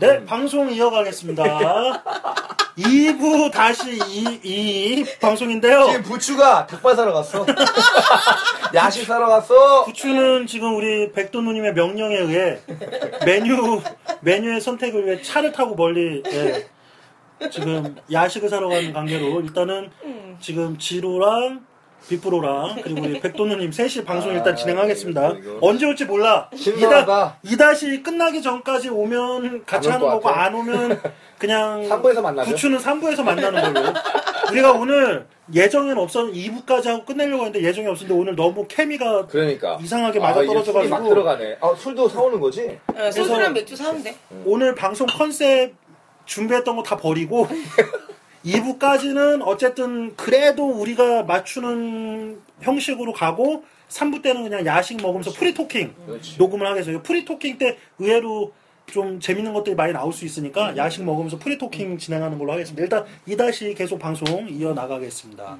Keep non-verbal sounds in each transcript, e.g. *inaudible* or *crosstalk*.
네, 방송 이어가겠습니다. *laughs* 2부 다시 이, 이 방송인데요. 지금 부추가 닭발 사러 갔어. *laughs* 야식 사러 갔어. 부추는 지금 우리 백도 누님의 명령에 의해 메뉴, 메뉴의 선택을 위해 차를 타고 멀리, 예, 지금 야식을 사러 가는 관계로 일단은 지금 지로랑 빅프로랑 그리고 우리 백도누님 셋이 방송 일단 아, 진행하겠습니다. 이거. 언제 올지 몰라. 신선하다. 이 다시 끝나기 전까지 오면 같이 하는 것 거고 같아. 안 오면 그냥 *laughs* 3부에서 만나죠. 부추는 3부에서 만나는 걸로. 우리가 오늘 예정은 없었 2부까지 하고 끝내려고 했는데 예정이 없었는데 오늘 너무 케미가 그러니까. 이상하게 아, 맞아 이게 술이 떨어져 가지고 막 들어가네. 아, 술도 사 오는 거지? 어, 소주랑 맥주 사면 돼. 오늘 방송 컨셉 준비했던 거 다 버리고 *laughs* 2부까지는 어쨌든 그래도 우리가 맞추는 형식으로 가고 3부 때는 그냥 야식 먹으면서 프리토킹 그렇지. 녹음을 하겠어요. 프리토킹 때 의외로 좀 재밌는 것들이 많이 나올 수 있으니까 야식 먹으면서 프리토킹 진행하는 걸로 하겠습니다. 일단 이다시 계속 방송 이어나가겠습니다.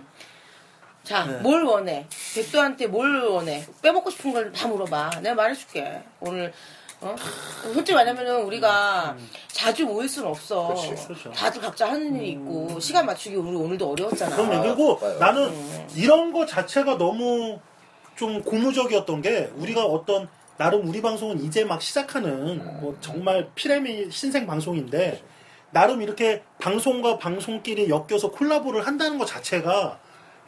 자, 네. 뭘 원해? 백도한테 뭘 원해? 빼먹고 싶은 걸 다 물어봐. 내가 말해줄게. 오늘, 어? 솔직히 말하면은 우리가 자주 모일 수는 없어. 그렇지, 그렇죠. 다들 각자 하는 일이 있고, 시간 맞추기 우리 오늘도 어려웠잖아. 그럼요. 그리고 맞아요. 나는 이런 거 자체가 너무 좀 고무적이었던 게 우리가 어떤 나름 우리 방송은 이제 막 시작하는 뭐 정말 피레미 신생 방송인데 나름 이렇게 방송과 방송끼리 엮여서 콜라보를 한다는 것 자체가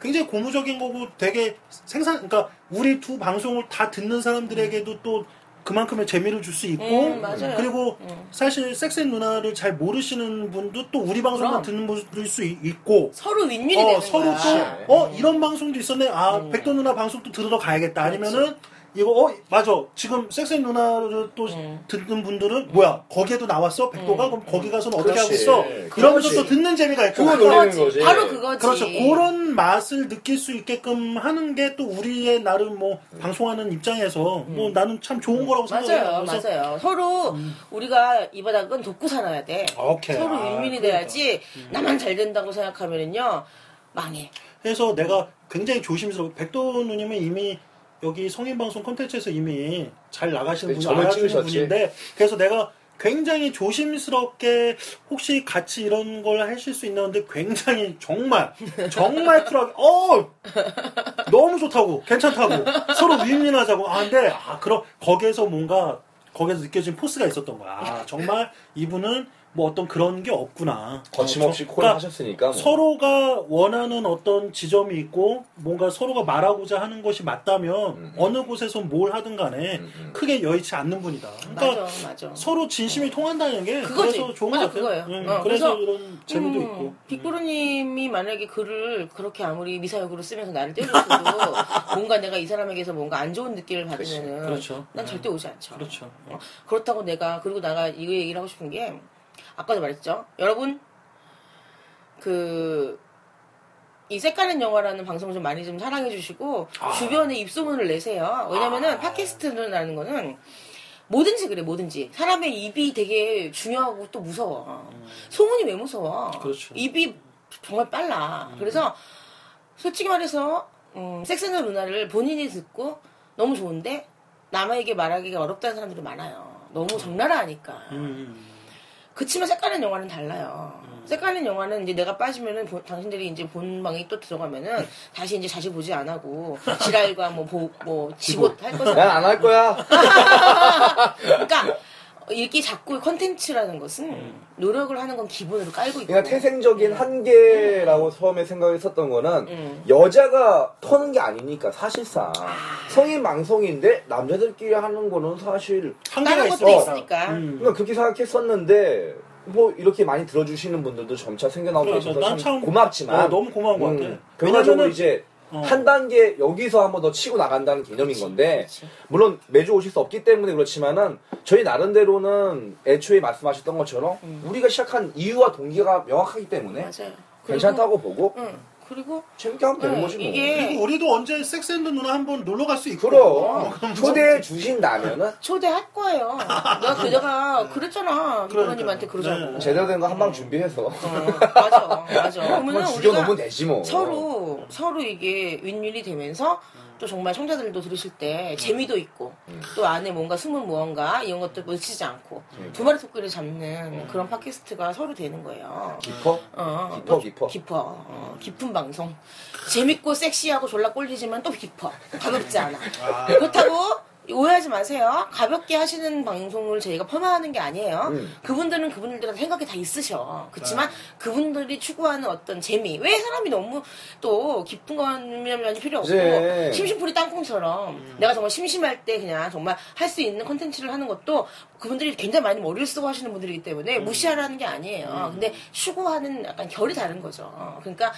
굉장히 고무적인 거고 되게 생산 그러니까 우리 두 방송을 다 듣는 사람들에게도 또 그만큼의 재미를 줄 수 있고 음, 맞아요. 그리고 음. 사실 섹스앤 누나를 잘 모르시는 분도 또 우리 방송만 그럼. 듣는 분일 수 있- 있고 서로 윈윈이 어, 되는 서로 거야. 또, 어, 이런 방송도 있었네. 아, 음. 백도 누나 방송 또 들으러 가야겠다. 아니면은, 이거, 어, 맞아. 지금 섹스 누나를 또 음. 듣는 분들은, 뭐야, 거기에도 나왔어? 백도가? 그럼 거기 가서는 어떻게 하고 그렇지. 있어? 이러면서 그렇지. 또 듣는 재미가 있고. 그거 노리는 거지. 바로 그거지. 그렇죠. 그런 맛을 느낄 수 있게끔 하는 게 또 우리의 나름 뭐, 방송하는 입장에서, 뭐, 나는 참 좋은 거라고 생각해요. 음. 맞아요, 그래서 맞아요. 서로 우리가 이 바닥은 돕고 살아야 돼. 오케이. 서로 아, 윈윈이 그러니까. 돼야지 나만 잘 된다고 생각하면은요 망해. 그래서 내가 굉장히 조심스러워. 백도 누님은 이미 여기 성인방송 콘텐츠에서 이미 잘 나가시는 네, 분이 알아주는. 분인데 그래서 내가 굉장히 조심스럽게 혹시 같이 이런 걸 하실 수 있는데 굉장히 정말 정말 쿨하게 어! 너무 좋다고 괜찮다고 서로 윈윈하자고. 아 근데 아 그럼 거기에서 뭔가 거기에서 느껴진 포스가 있었던 거야. 아, 정말 이분은 뭐 어떤 그런 게 없구나 거침없이 어, 저- 콜을 그러니까 하셨으니까. 뭐. 서로가 원하는 어떤 지점이 있고 뭔가 서로가 말하고자 하는 것이 맞다면 음. 어느 곳에서 뭘 하든 간에 음, 음. 크게 여의치 않는 분이다. 그러니까 맞아, 맞아. 서로 진심이 통한다는 게 그거지. 그래서 좋은 맞아, 것 같아요. 그거예요. 음, 어, 그래서, 그래서, 이런 재미도 음, 있고. 빅브루님이 만약에 글을 그렇게 아무리 미사역으로 쓰면서 나를 때려줘도 *laughs* 뭔가 내가 이 사람에게서 뭔가 안 좋은 느낌을 받으면은 그렇죠. 난 네. 절대 오지 않죠. 그렇죠. 어, 그렇다고 내가 그리고 내가 이거 얘기를 하고 싶은 게 아까도 말했죠. 여러분 그 이 색깔은 영화라는 방송 좀 많이 좀 사랑해 주시고 아. 주변에 입소문을 내세요. 왜냐면은 아. 팟캐스트라는 거는 뭐든지 그래 뭐든지 사람의 입이 되게 중요하고 또 무서워. 소문이 왜 무서워? 그렇죠. 입이 정말 빨라. 그래서 솔직히 말해서 음, 섹스는 루나를 본인이 듣고 너무 좋은데 남에게 말하기가 어렵다는 사람들이 많아요. 너무 적나라 하니까. 음, 그치만 색깔은 영화는 달라요. 색깔은 영화는 이제 내가 빠지면은 보- 당신들이 이제 본방에 또 들어가면은 *laughs* 다시 이제 자주 보지 안 하고 지랄과 뭐, 보, 뭐, 지봇 할 거잖아. 난안 할 거야. *laughs* 그러니까 이렇게 자꾸 컨텐츠라는 것은 노력을 하는 건 기본으로 깔고 있고. 그러니까 태생적인 한계라고 처음에 생각했었던 거는 음. 여자가 터는 게 아니니까 사실상 성인 방송인데 남자들끼리 하는 거는 사실 한계가 다른 것도 있어. 있으니까. 음. 그러니까 그렇게 생각했었는데 뭐 이렇게 많이 들어주시는 분들도 점차 생겨나고 그래서 있어서 난참참 고맙지만 어, 너무 고마운 것 같아. 음, 결과적으로 왜냐면은- 이제 어. 한 단계 여기서 한 번 더 치고 나간다는 개념인 건데. 물론 매주 오실 수 없기 때문에 그렇지만은 저희 나름대로는 애초에 말씀하셨던 것처럼 우리가 시작한 이유와 동기가 명확하기 때문에 음. 맞아요. 괜찮다고 보고 응. 그리고 재밌게 하면 되는 네, 거지 뭐. 이게- 그리고 우리도 언제 섹스앤드 누나 한번 놀러 갈 수 있고. 그럼 초대해 주신다면은 *laughs* 초대할 거예요. 내가 *laughs* 그 내가 그랬잖아. 부모님한테 그러자고. 네. 제대로 된 거 한 방 준비해서 어, 맞아, 맞아. 그러면은 한번 우리가 죽여놓으면 되지 뭐. 서로 서로 이게 윈윈이 되면서 또 정말 청자들도 들으실 때 재미도 있고 또 안에 뭔가 숨은 무언가 이런 것도 놓치지 않고 두 마리 토끼를 잡는 그런 팟캐스트가 서로 되는 거예요. 깊어? 어, 깊어, 깊어. 깊어. 어, 깊은 방송. 재밌고 섹시하고 졸라 꼴리지만 또 깊어. 가볍지 않아. 그렇다고 오해하지 마세요. 가볍게 하시는 방송을 저희가 폄하하는 게 아니에요. 음. 그분들은 그분들한테 생각이 다 있으셔. 그렇지만 그분들이 추구하는 어떤 재미. 왜 사람이 너무 또 깊은 거면 필요 없고 그래. 심심풀이 땅콩처럼 음. 내가 정말 심심할 때 그냥 정말 할 수 있는 컨텐츠를 하는 것도 그분들이 굉장히 많이 머리를 쓰고 하시는 분들이기 때문에 음. 무시하라는 게 아니에요. 근데 추구하는 약간 결이 다른 거죠. 그러니까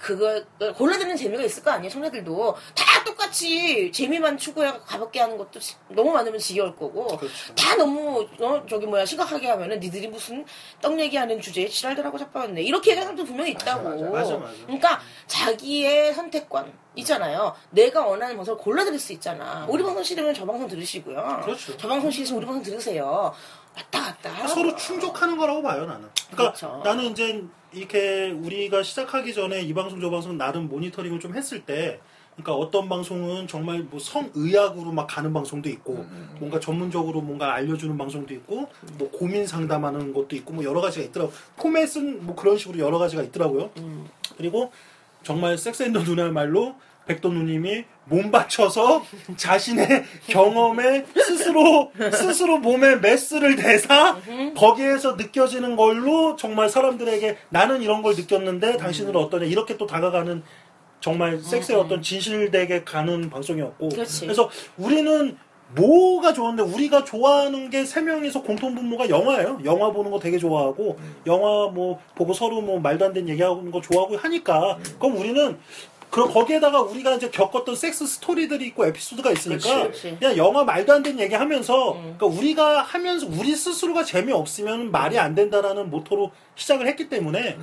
그거 골라드는 재미가 있을 거 아니에요. 청자들도 다 똑같이 재미만 추구해 가볍게 하는 것도 지- 너무 많으면 지겨울 거고 그렇죠. 다 너무 어, 저기 뭐야 심각하게 하면은 니들이 무슨 떡 얘기하는 주제에 지랄들하고 자빠졌네 이렇게 얘기하는 사람도 분명히 있다고. 맞아, 맞아, 맞아. 그러니까 자기의 선택권 있잖아요. 내가 원하는 방송을 골라 들을 수 있잖아. 우리 방송 싫으면 저 방송 들으시고요. 그렇죠. 저 방송 싫으면 우리 방송 들으세요. 왔다 갔다. 서로 충족하는 거라고 봐요 나는. 그러니까 그렇죠. 나는 이제 이렇게 우리가 시작하기 전에 이 방송 저 방송 나름 모니터링을 좀 했을 때, 그러니까 어떤 방송은 정말 뭐 성의학으로 막 가는 방송도 있고, 뭔가 전문적으로 뭔가 알려주는 방송도 있고, 뭐 고민 상담하는 것도 있고, 뭐 여러 가지가 있더라고. 포맷은 뭐 그런 식으로 여러 가지가 있더라고요. 그리고 정말 섹스앤더 누나의 말로 백도 누님이 몸 바쳐서 자신의 경험에 스스로 스스로 몸에 메스를 대사 거기에서 느껴지는 걸로 정말 사람들에게 나는 이런 걸 느꼈는데 당신은 어떠냐? 이렇게 또 다가가는 정말 섹스의 어떤 진실되게 가는 방송이었고. 그렇지. 그래서 우리는 뭐가 좋은데 우리가 좋아하는 게 세 명이서 공통 분모가 영화예요. 영화 보는 거 되게 좋아하고 영화 뭐 보고 서로 뭐 말도 안 되는 얘기하는 거 좋아하고 하니까. 그럼 우리는 그럼 거기에다가 우리가 이제 겪었던 섹스 스토리들이 있고 에피소드가 있으니까 그렇지, 그렇지. 그냥 영화 말도 안 되는 얘기 하면서 음. 그러니까 우리가 하면서 우리 스스로가 재미없으면 말이 안 된다라는 모토로 시작을 했기 때문에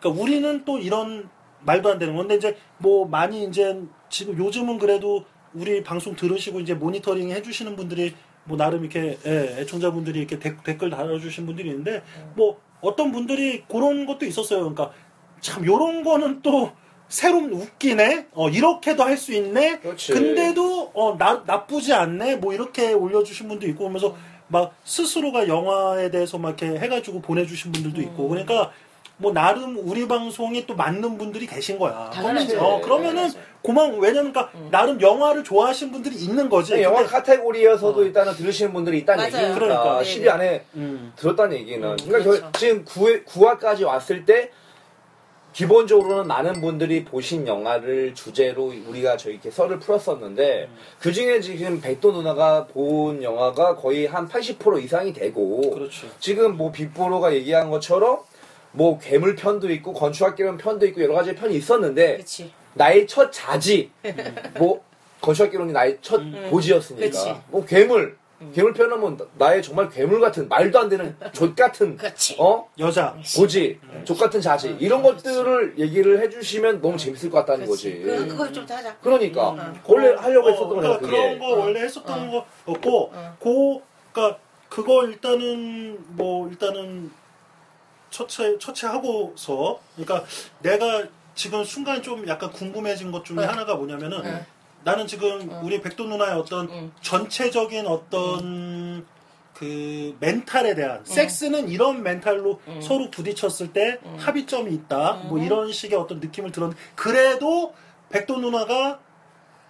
그러니까 우리는 또 이런 말도 안 되는 건데 이제 뭐 많이 이제 지금 요즘은 그래도 우리 방송 들으시고 이제 모니터링 해주시는 분들이 뭐 나름 이렇게 예, 애청자분들이 이렇게 댓- 댓글 달아주신 분들이 있는데 뭐 어떤 분들이 그런 것도 있었어요. 그러니까 참 요런 거는 또 새롭 웃기네. 어 이렇게도 할 수 있네. 그렇지. 근데도 어 나, 나쁘지 않네. 뭐 이렇게 올려주신 분도 있고 그러면서 막 스스로가 영화에 대해서 막 이렇게 해가지고 보내주신 분들도 있고 그러니까 뭐 나름 우리 방송이 또 맞는 분들이 계신 거야. 당연하죠. 어, 그러면은 당연하죠. 고마워. 왜냐면 그러니까 나름 영화를 좋아하시는 분들이 있는 거지. 영화 근데- 카테고리에서도 일단은 들으시는 분들이 있다는 맞아요. 얘기니까 그러니까. 10위 안에 음. 들었다는 얘기는 음, 그러니까 그렇죠. 저- 지금 9회, 9화까지 왔을 때 기본적으로는 많은 분들이 보신 영화를 주제로 우리가 저희 이렇게 썰을 풀었었는데 그 중에 지금 백도 누나가 본 영화가 거의 한 80% 이상이 되고 그렇죠. 지금 뭐 빅보로가 얘기한 것처럼 뭐 괴물 편도 있고 건축학개론 편도 있고 여러 가지 편이 있었는데 그렇지. 나의 첫 자지 뭐 건축학개론이 나의 첫 보지였으니까 그치. 뭐 괴물 괴물 편은 뭐 나의 정말 괴물 같은 말도 안 되는 족 같은 그렇지. 어 여자. 보지 족 같은 자지 이런 것들을 얘기를 해주시면 너무 재밌을 것 같다는. 거지 그, 그거 좀 하자. 그러니까 음. 원래 하려고 어, 했었던 그러니까 거야 그게 그런 거 원래 했었던 거였고 고 그러니까 그거 일단은 뭐 일단은 처치 처치하고서 그러니까 내가 지금 순간 좀 약간 궁금해진 것 중에 네. 하나가 뭐냐면은 네. 나는 지금 우리 백도 누나의 어떤 음. 전체적인 어떤 그 멘탈에 대한 섹스는 이런 멘탈로 서로 부딪혔을 때 합의점이 있다. 뭐 이런 식의 어떤 느낌을 들었는데 그래도 백도 누나가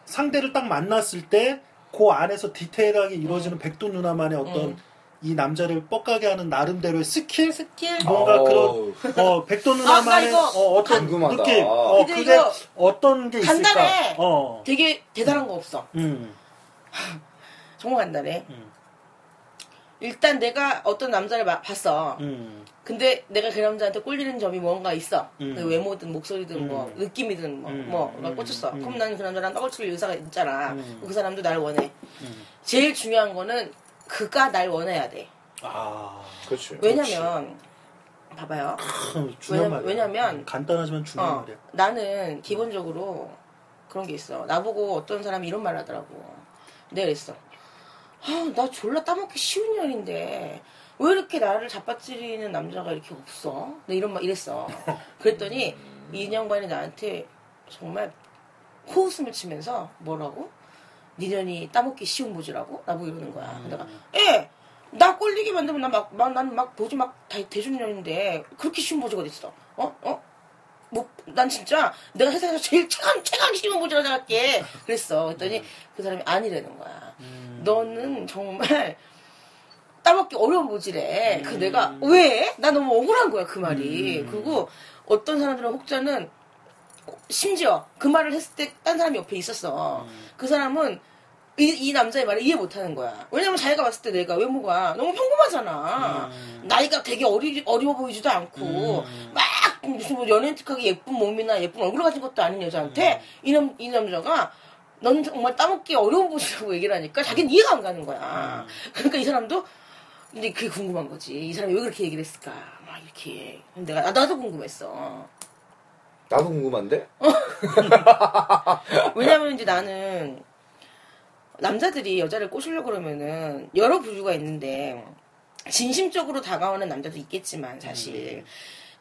상대를 딱 만났을 때 그 안에서 디테일하게 이루어지는 백도 누나만의 어떤 이 남자를 뻑가게 하는 나름대로의 skill skill. 뭔가 어우. 그런 어 *laughs* 백도 아, 나 누나만의 이거 어, 어떤 궁금하다. 느낌 어 근데 그게 이거 어떤 게 있을까 간단해. 어 되게 대단한 거 없어. 음. *laughs* 정말 간단해. 음. 일단 내가 어떤 남자를 마- 봤어. 음. 근데 내가 그 남자한테 꼴리는 점이 뭔가 있어. 음. 그 외모든 목소리든 뭐 음. 느낌이든 뭐, 음. 뭐, 막 음. 꽂혔어. 음. 그럼 나는 그 남자랑 떡을 칠 의사가 있잖아. 음. 그 사람도 날 원해. 음. 제일 중요한 거는 그가 날 원해야 돼. 아 그렇지 왜냐면 봐봐요. 참 중요한 왜냐면- 말이야 왜냐면- 간단하지만 중요한 어, 말이야 나는 기본적으로 그런 게 있어. 나보고 어떤 사람이 이런 말 하더라고. 내가 그랬어. 아, 나 졸라 따먹기 쉬운 년인데 왜 이렇게 나를 잡아찌르는 남자가 이렇게 없어? 내 이런 말 이랬어. *laughs* 그랬더니 이 년간이 나한테 정말 호웃음을 치면서 뭐라고? 니년이 따먹기 쉬운 모지라고? 나보고 이러는 거야. 내가 예. 나 꼴리게 만들면 나 막 막, 나는 막 보지 막 다- 대중년인데 그렇게 쉬운 모지가 어딨어? 어? 어? 뭐, 난 진짜 내가 세상에서 제일 최강, 최강 쉬운 모지라 생각해. 그랬어. 그랬더니 그 사람이 아니라는 거야. 너는 정말 따먹기 어려운 모지래. 그 내가 왜? 나 너무 억울한 거야 그 말이. 그리고 어떤 사람들은 혹자는 심지어 그 말을 했을 때 딴 사람이 옆에 있었어. 그 사람은 이, 이 남자의 말을 이해 못 하는 거야. 왜냐면 자기가 봤을 때 내가 외모가 너무 평범하잖아. 나이가 되게 어리, 어려워 보이지도 않고, 막 무슨 뭐 연예틱하게 예쁜 몸이나 예쁜 얼굴 가진 것도 아닌 여자한테 이, 남, 이 남자가 넌 정말 따먹기 어려운 분이라고 얘기를 하니까 자기는 이해가 안 가는 거야. 그러니까 이 사람도 근데 그게 궁금한 거지. 이 사람이 왜 그렇게 얘기를 했을까? 막 이렇게. 내가, 나- 나도 궁금했어. 나도 궁금한데? *laughs* 왜냐면 이제 나는 남자들이 여자를 꼬시려고 그러면은 여러 부류가 있는데 진심적으로 다가오는 남자도 있겠지만 사실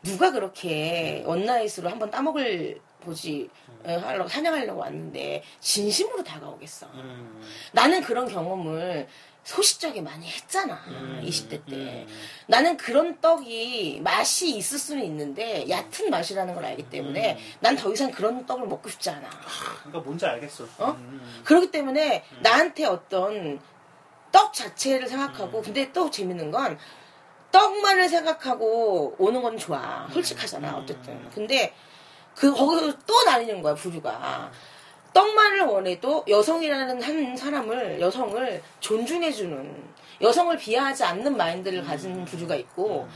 누가 그렇게 원나잇으로 한번 따먹을 보지 어, 하려고 사냥하려고 왔는데 진심으로 다가오겠어. 음. 나는 그런 경험을 소시적에 많이 했잖아. 음, 20대 때. 음. 나는 그런 떡이 맛이 있을 수는 있는데 얕은 맛이라는 걸 알기 때문에 음. 난더 이상 그런 떡을 먹고 싶지 않아. 그러니까 뭔지 알겠어. 어? 음. 그렇기 때문에 나한테 어떤 떡 자체를 음. 생각하고 근데 또 재밌는 건 떡만을 생각하고 오는 건 좋아. 솔직하잖아. 음. 어쨌든. 근데 그 거기서 또 나뉘는 거야 부류가. 떡만을 원해도 여성이라는 한 사람을 여성을 존중해주는 여성을 비하하지 않는 마인드를 가진 부류가 있고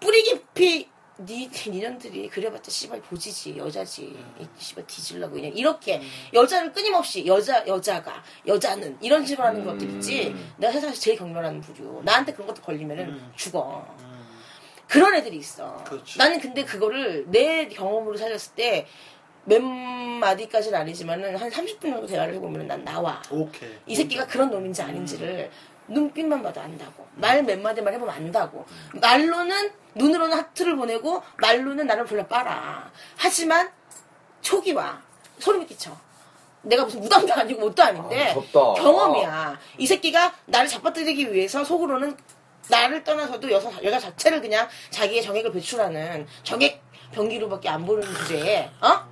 뿌리 깊이 니 니년들이 그래봤자 씨발 보지지 여자지 이 씨발 뒤질라고 그냥 이렇게 여자를 끊임없이 여자 여자가 여자는 이런 식으로 하는 것들 있지 내가 세상에서 제일 경멸하는 부류 나한테 그런 것도 걸리면은 음. 죽어 음. 그런 애들이 있어. 그렇지. 나는 근데 그거를 내 경험으로 살렸을 때 몇 마디까지는 아니지만은 한 30분 정도 대화를 해보면 난 나와. 오케이. 이 새끼가 그런 놈인지 아닌지를 눈빛만 봐도 안다고. 말 몇 마디만 해보면 안다고. 말로는, 눈으로는 하트를 보내고, 말로는 나를 불러 빨아. 하지만, 초기와 소름이 끼쳐. 내가 무슨 무당도 아니고 뭣도 아닌데, 아. 경험이야. 이 새끼가 나를 잡아뜨리기 위해서 속으로는 나를 떠나서도 여자, 여자 자체를 그냥 자기의 정액을 배출하는 정액 병기로밖에 안 보는 주제에, 어?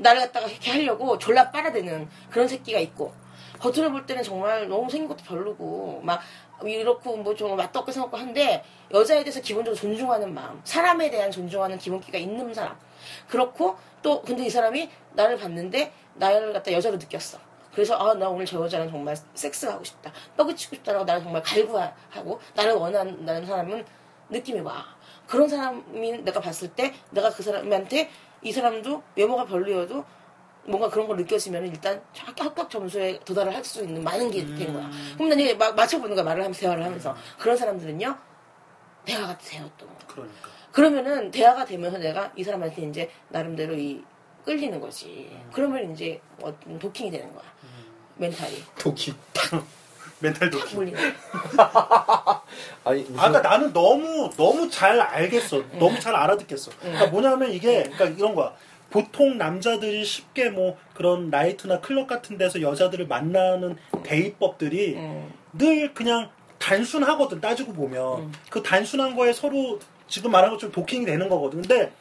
나를 갖다가 이렇게 하려고 졸라 빨아대는 그런 새끼가 있고, 겉으로 볼 때는 정말 너무 생긴 것도 별로고, 막, 이렇고, 뭐 좀 맛도 없게 생각고 한데, 여자에 대해서 기본적으로 존중하는 마음, 사람에 대한 존중하는 기본기가 있는 사람. 그렇고, 또, 근데 이 사람이 나를 봤는데, 나를 갖다 여자로 느꼈어. 그래서, 아, 나 오늘 저 여자랑 정말 섹스하고 싶다. 떡을 치고 싶다라고 나를 정말 갈구하고, 나를 원하는 사람은 느낌이 와. 그런 사람이 내가 봤을 때, 내가 그 사람한테, 이 사람도 외모가 별로여도, 뭔가 그런 걸 느껴지면 일단 합격, 합격 점수에 도달을 할 수 있는 많은 게 된 거야. 그럼 난 이제 막 맞춰보는 거야, 말을 하면서, 대화를 하면서. 그런 사람들은요, 대화가 돼요, 또. 그러니까. 그러면은 대화가 되면서 내가 이 사람한테 이제 나름대로 이 끌리는 거지. 그러면 이제 어떤 도킹이 되는 거야. 멘탈이. 도끼. 멘탈. 몰리는 *laughs* 아니, 무슨. 아, 그러니까 나는 너무 너무 잘 알겠어. 너무 잘 알아듣겠어. 그러니까 뭐냐면 이게 그러니까 이런 거야. 보통 남자들이 쉽게 뭐 그런 나이트나 클럽 같은 데서 여자들을 만나는 대입법들이 음. 늘 그냥 단순하거든 따지고 보면 그 단순한 거에 서로 지금 말한 것처럼 도킹이 되는 거거든. 근데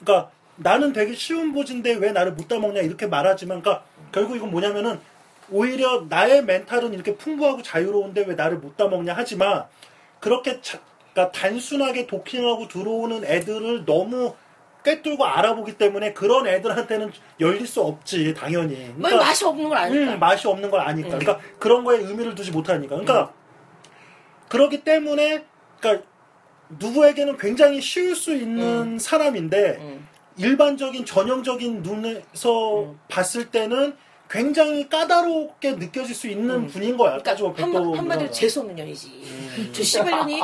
그러니까 나는 되게 쉬운 보진데 왜 나를 못 따먹냐 이렇게 말하지만 그러니까 결국 이건 뭐냐면은 오히려 나의 멘탈은 이렇게 풍부하고 자유로운데 왜 나를 못 따먹냐 하지만 그렇게 자- 그러니까 단순하게 도킹하고 들어오는 애들을 너무 꿰뚫고 알아보기 때문에 그런 애들한테는 열릴 수 없지 당연히. 뭐 맛이 없는 걸 아니까. 음, 맛이 없는 걸 아니까. 그러니까 그런 거에 의미를 두지 못하니까. 그러니까 그렇기 때문에 그러니까 누구에게는 굉장히 쉬울 수 있는 사람인데 음. 일반적인 전형적인 눈에서 봤을 때는 굉장히 까다롭게 느껴질 수 있는 분인 거야. 그러니까 따지고 한, 백도 한마디로. 재수 없는 년이지. 저 씨발 년이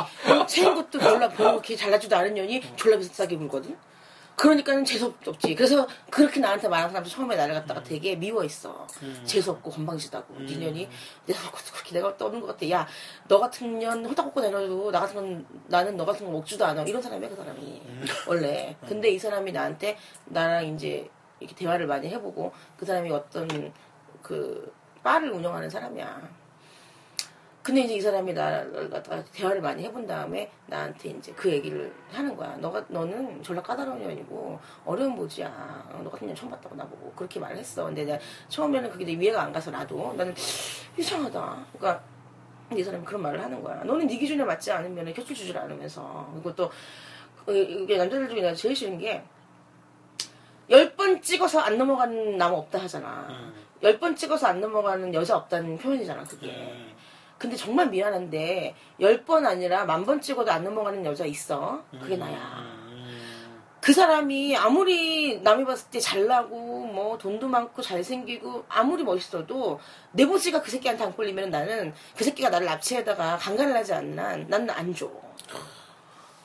생긴 것도 별로 그렇게 잘나지도 않은 년이 졸라 비싸게 굴거든. 그러니까는 재수 없지. 그래서 그렇게 나한테 말하는 사람도 처음에 나를 갖다가 되게 미워했어. 재수 없고 건방지다고. 니 년이 내가 그렇게 내가 떠는 것 같아. 야, 너 같은 년 홀딱 걷고 다녀도 나 같은 건 나는 너 같은 거 먹지도 않아. 이런 사람이야 그 사람이 원래. 근데 이 사람이 나한테 나랑 이제 이렇게 대화를 많이 해보고 그 사람이 어떤 그 바를 운영하는 사람이야. 근데 이제 이 사람이 나를 갖다가 대화를 많이 해본 다음에 나한테 이제 그 얘기를 하는 거야. 너가 너는 졸라 까다로운 년이고 어려운 보지야. 어, 너 같은 년 처음 봤다고 나보고 그렇게 말을 했어. 근데 내가 처음에는 그게 내 이해가 안 가서 나도 나는 이상하다. 그러니까 이 사람이 그런 말을 하는 거야. 너는 네 기준에 맞지 않으면 곁을 주질 않으면서 그리고 또 어, 이게 남자들 중에 내가 제일 싫은 게열 번 찍어서 안 넘어가는 남 없다 하잖아. 열 번 찍어서 안 넘어가는 여자 없다는 표현이잖아, 그게. 음. 근데 정말 미안한데 열 번 아니라 만 번 찍어도 안 넘어가는 여자 있어. 그게 나야. 음. 그 사람이 아무리 남이 봤을 때 잘나고 뭐 돈도 많고 잘생기고 아무리 멋있어도 내 보지가 그 새끼한테 안 꼴리면 나는 그 새끼가 나를 납치해다가 강간을 하지 않는 한 나는 안 줘.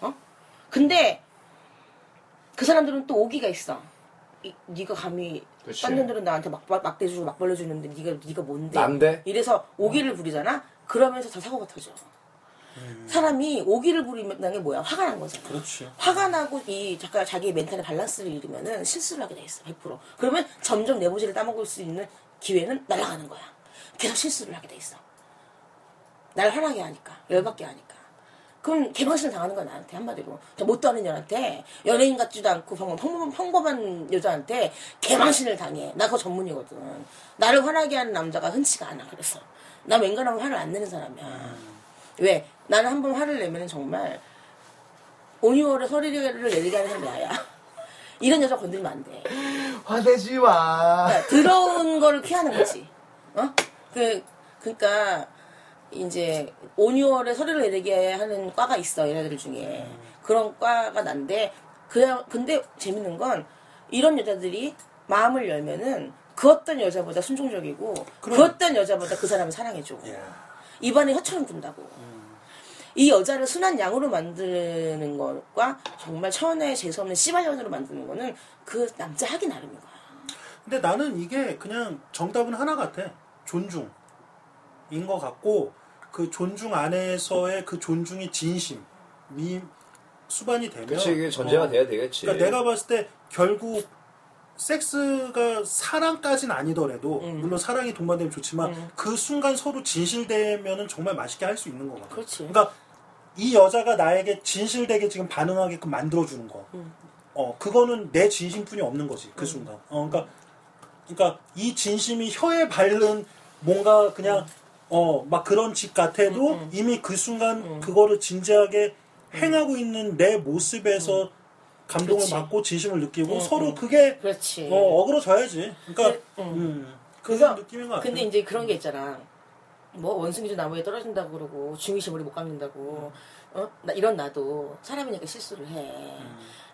어? 근데 그 사람들은 또 오기가 있어. 이, 네가 감히 그치. 딴 년들은 나한테 막, 막 막 대주고 막 벌려주는데 네가 네가 뭔데? 난데? 이래서 오기를 부리잖아. 그러면서 더 사고가 터져. 사람이 오기를 부리는 게 뭐야? 화가 난 거잖아. 그렇지. 화가 나고 이 작가 자기의 멘탈의 밸런스를 잃으면은 실수를 하게 돼 있어 100% 그러면 점점 내부지를 따먹을 수 있는 기회는 날아가는 거야 계속 실수를 하게 돼 있어 날 화나게 하니까 열받게 하니까 그럼 개방신을 당하는 거야 나한테 한마디로 저 못도 하는 년한테 연예인 같지도 않고 평범, 평범한, 평범한 여자한테 개방신을 당해 나 그거 전문이거든 나를 화나게 하는 남자가 흔치가 않아 그래서 나 웬간하면 화를 안 내는 사람이야 왜? 나는 한 번 화를 내면 정말 온유월에 소리를 내리게 하는 사람이 나야. *laughs* 이런 여자 건드리면 안 돼. 화내지 마. 그러니까 더러운 거를 피하는 거지. 어? 그, 그니까, 이제, 온유월에 소리를 내리게 하는 과가 있어, 얘네들 중에. 그런 과가 난데, 그, 근데 재밌는 건, 이런 여자들이 마음을 열면은, 그 어떤 여자보다 순종적이고, 그 어떤 여자보다 그 사람을 사랑해줘. 입안에 혀처럼 군다고. 이 여자를 순한 양으로 만드는 것과 정말 천하의 재수없는 씨발년으로 만드는 거는 그 남자 하기 나름인 거야. 근데 나는 이게 그냥 정답은 하나 같아. 존중인 것 같고 그 존중 안에서의 그 존중이 진심, 미 수반이 되면 그치, 이게 전제가 어, 돼야 되겠지. 그러니까 내가 봤을 때 결국 섹스가 사랑까지는 아니더라도 음. 물론 사랑이 동반되면 좋지만 그 순간 서로 진실되면은 정말 맛있게 할 수 있는 거거든. 그렇지. 그러니까 이 여자가 나에게 진실되게 지금 반응하게끔 만들어주는 거. 음. 어, 그거는 내 진심뿐이 없는 거지, 그 순간. 어, 그러니까, 그러니까 이 진심이 혀에 바른 뭔가 그냥, 어, 막 그런 짓 같아도 음, 이미 그 순간 그거를 진지하게 행하고 있는 내 모습에서 감동을 음. 그렇지. 받고 진심을 느끼고 음, 서로 음. 그게 그렇지. 어, 어그러져야지. 그러니까, 그, 음. 음, 그런 느낌인 것 같아. 근데 이제 그런 게 있잖아. 뭐 원숭이도 나무에 떨어진다고 그러고 중이시 머리 못 깎는다고. 어? 나 이런 나도 사람이니까 실수를 해.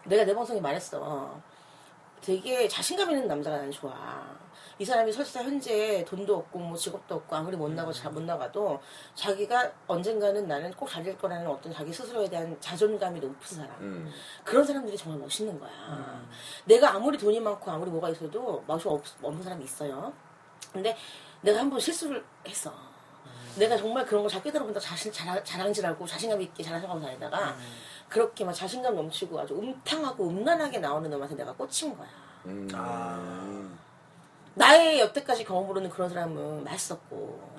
내가 내 방송에 말했어. 되게 자신감 있는 남자가 난 좋아. 이 사람이 설사 현재 돈도 없고 뭐 직업도 없고 아무리 못 나고 잘 못 나가도 자기가 언젠가는 나는 꼭 잘될 거라는 어떤 자기 스스로에 대한 자존감이 높은 사람. 음. 그런 사람들이 정말 멋있는 거야. 내가 아무리 돈이 많고 아무리 뭐가 있어도 맛이 없, 없는 사람이 있어요. 근데 내가 한번 실수를 했어. 내가 정말 그런 걸 잘 깨달아본다 자신 자랑, 자랑질하고 자신감 있게 자랑하고 다니다가 그렇게 막 자신감 넘치고 아주 음탕하고 음란하게 나오는 놈한테 내가 꽂힌 거야. 음. 아. 나의 여태까지 경험으로는 그런 사람은 맛있었고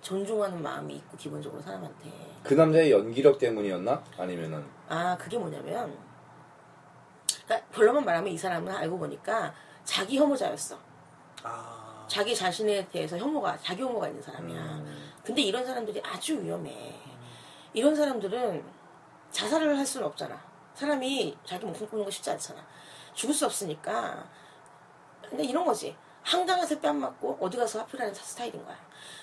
존중하는 마음이 있고 기본적으로 사람한테 그 남자의 연기력 때문이었나? 아니면은 아 그게 뭐냐면 그러니까 결론만 말하면 이 사람은 알고 보니까 자기 혐오자였어. 아, 자기 자신에 대해서 혐오가 자기 혐오가 있는 사람이야. 음. 근데 이런 사람들이 아주 위험해. 이런 사람들은 자살을 할 수는 없잖아. 사람이 자기 목숨 끊는 거 쉽지 않잖아. 죽을 수 없으니까. 근데 이런 거지. 한강에서 뺨 맞고 어디 가서 하필하는 스타일인 거야.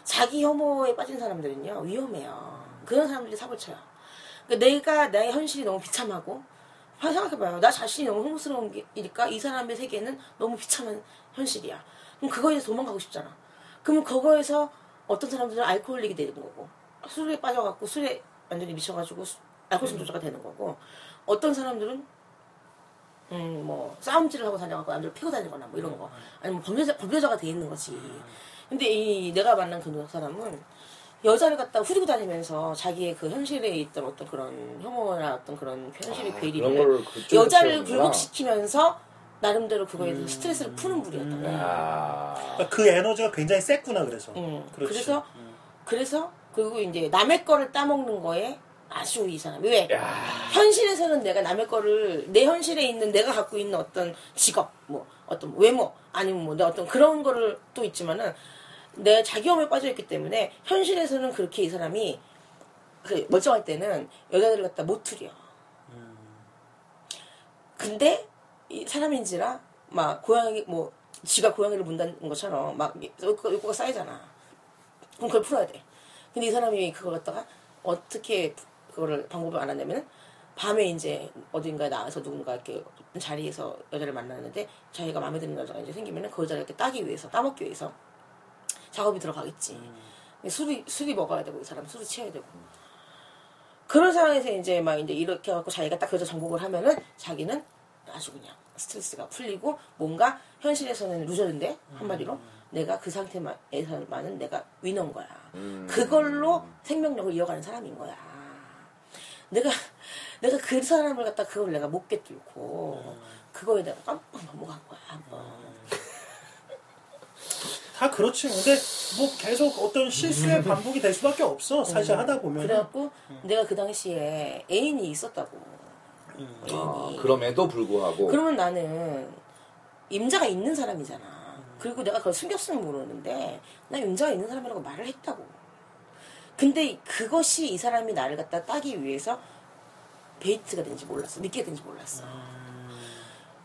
자기 혐오에 빠진 사람들은요 위험해요. 그런 사람들이 사고를 쳐요. 그러니까 내가 나의 현실이 너무 비참하고 한 생각해봐요. 나 자신이 너무 혐오스러운 게니까 이 사람의 세계는 너무 비참한 현실이야. 그럼 그거에서 도망가고 싶잖아. 그러면 그거에서 어떤 사람들은 알코올릭이 되는 거고 술에 빠져갖고 술에 완전히 미쳐가지고 수- 알코올 중독자가 되는 거고 어떤 사람들은 음 뭐 싸움질을 하고 다녀갖고 남들 피고 다니거나 뭐 이런 거 아니면 뭐 범죄자 범죄자가 돼 있는 거지. 근데 이 내가 만난 그 사람은 여자를 갖다 후리고 다니면서 자기의 그 현실에 있던 어떤 그런 혐오나 어떤 그런 현실의 아, 괴리를 여자를. 굴복시키면서 나름대로 그거에 대해서 스트레스를 푸는 분이었던 거야. 아. 그 에너지가 굉장히 셌구나 그래서. 응. 그렇지. 그래서 그래서 그리고 이제 남의 거를 따먹는 거에 아주 이 사람이 왜 현실에서는 내가 남의 거를 내 현실에 있는 내가 갖고 있는 어떤 직업 뭐 어떤 외모 아니면 뭐 내 어떤 그런 거를 또 있지만은 내 자기혐에 빠져 있기 때문에 현실에서는 그렇게 이 사람이 그 멀쩡할 때는 여자들을 갖다 못 투려. 근데 이 사람인지라 막 고양이 뭐 지가 고양이를 문다는 것처럼 막 욕구가 쌓이잖아. 그럼 그걸 풀어야 돼. 근데 이 사람이 그걸 갖다가 어떻게 그거를 방법을 알아내면은 밤에 이제 어딘가에 나와서 누군가 이렇게 자리에서 여자를 만나는데 자기가 마음에 드는 여자가 이제 생기면은 그 여자를 이렇게 따기 위해서 따먹기 위해서 작업이 들어가겠지. 근데 술이 술이 먹어야 되고 이 사람 술이 취해야 되고 그런 상황에서 이제 막 이제 이렇게 해갖고 자기가 딱 그 여자 정복을 하면은 자기는 아주 그냥 스트레스가 풀리고 뭔가 현실에서는 루저인데 한마디로 내가 그 상태에서만은 내가 위너인 거야. 그걸로 생명력을 이어가는 사람인 거야. 내가 내가 그 사람을 갖다 그걸 내가 못 꿰뚫고 그거에 내가 깜빡 넘어간 거야 한번. *laughs* 다 그렇지. 근데 뭐 계속 어떤 실수의 반복이 될 수밖에 없어. 사실 하다 보면. 그래갖고 내가 그 당시에 애인이 있었다고. 애인이. 아, 그럼에도 불구하고 그러면 나는 임자가 있는 사람이잖아. 그리고 내가 그걸 숨겼으면 모르는데 나 임자가 있는 사람이라고 말을 했다고. 근데 그것이 이 사람이 나를 갖다 따기 위해서 베이트가 된지 몰랐어. 미끼가 된지 몰랐어.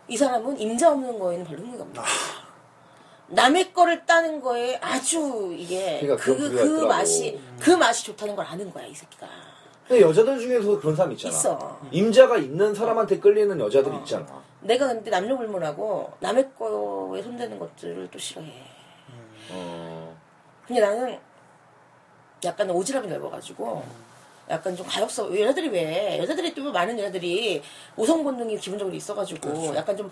이 사람은 임자 없는 거에는 별로 흥미가 없는 거야. 남의 거를 따는 거에 아주 이게 그러니까 그, 그, 있더라고. 맛이 그 맛이 좋다는 걸 아는 거야 이 새끼가. 근데 여자들 중에서 그런 사람 있잖아. 있어. 임자가 있는 사람한테 끌리는 여자들 어. 있잖아. 내가 근데 남녀 불문하고 남의 거에 손대는 것들을 또 싫어해. 어. 근데 나는 약간 오지랖이 넓어가지고 약간 좀 가엾어. 여자들이 왜 여자들이 또 많은 여자들이 모성 본능이 기본적으로 있어가지고 약간 좀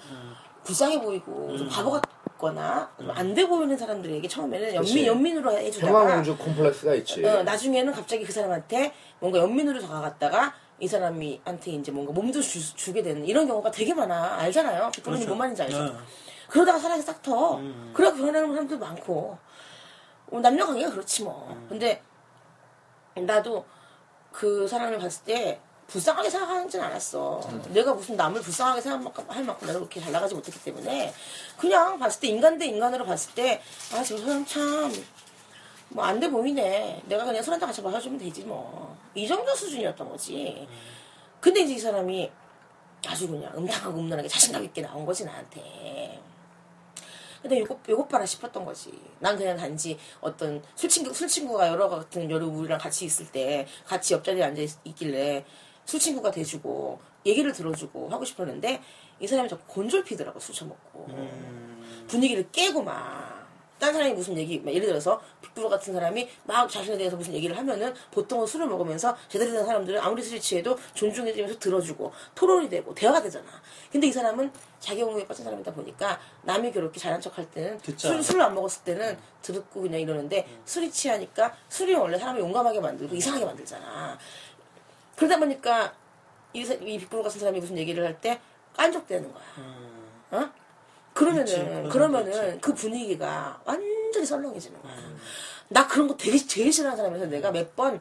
불쌍해 보이고 좀 바보 같거나 안돼 보이는 사람들에게 처음에는. 연민 연민으로 해주다가 평화공주 콤플렉스가 있지. 어, 나중에는 갑자기 그 사람한테 뭔가 연민으로 다가갔다가 이 사람이 한테 이제 뭔가 몸도 주, 게 되는 이런 경우가 되게 많아 알잖아요. 그런 그렇죠. 뭔 말인지 알죠. 네. 그러다가 사랑이 싹 터. 그래 결혼하는 사람도 많고 어, 남녀 관계가 그렇지 뭐. 근데 나도 그 사람을 봤을 때 불쌍하게 생각하지는 않았어. 내가 무슨 남을 불쌍하게 생각할 만큼 내가 그렇게 잘 나가지 못했기 때문에 그냥 봤을 때 인간 대 인간으로 봤을 때 아 저 사람 참 뭐 안 돼 보이네. 내가 그냥 술 한잔 같이 마셔주면 되지 뭐. 이 정도 수준이었던 거지. 근데 이제 이 사람이 아주 그냥 음탕하고 음란하게 자신감 있게 나온 거지 나한테. 근데 요거 요것 봐라 싶었던 거지. 난 그냥 단지 어떤 술 친구 술 친구가 여러 같은 여러 우리랑 같이 있을 때 같이 옆자리에 앉아 있, 있길래 술 친구가 돼주고 얘기를 들어주고 하고 싶었는데 이 사람이 자꾸 곤졸피더라고 술 처먹고 분위기를 깨고 막. 딴 사람이 무슨 얘기, 막 예를 들어서 빅브로 같은 사람이 막 자신에 대해서 무슨 얘기를 하면은 보통은 술을 먹으면서 제대로 된 사람들은 아무리 술이 취해도 존중해주면서 들어주고 토론이 되고 대화가 되잖아. 근데 이 사람은 자기 영웅에 빠진 사람이다 보니까 남이 그렇게 잘한 척할 때는 술. 술을 안 먹었을 때는 듣고 그냥 이러는데 술이 취하니까 술이 원래 사람을 용감하게 만들고 이상하게 만들잖아. 그러다 보니까 이, 사- 이 빅브로 같은 사람이 무슨 얘기를 할 때 깐족되는 거야. 어? 그러면은 그런 그러면은 그 분위기가 완전히 썰렁해지는 거야. 나 그런 거 되게 제일 싫어하는 사람이라서 내가 몇 번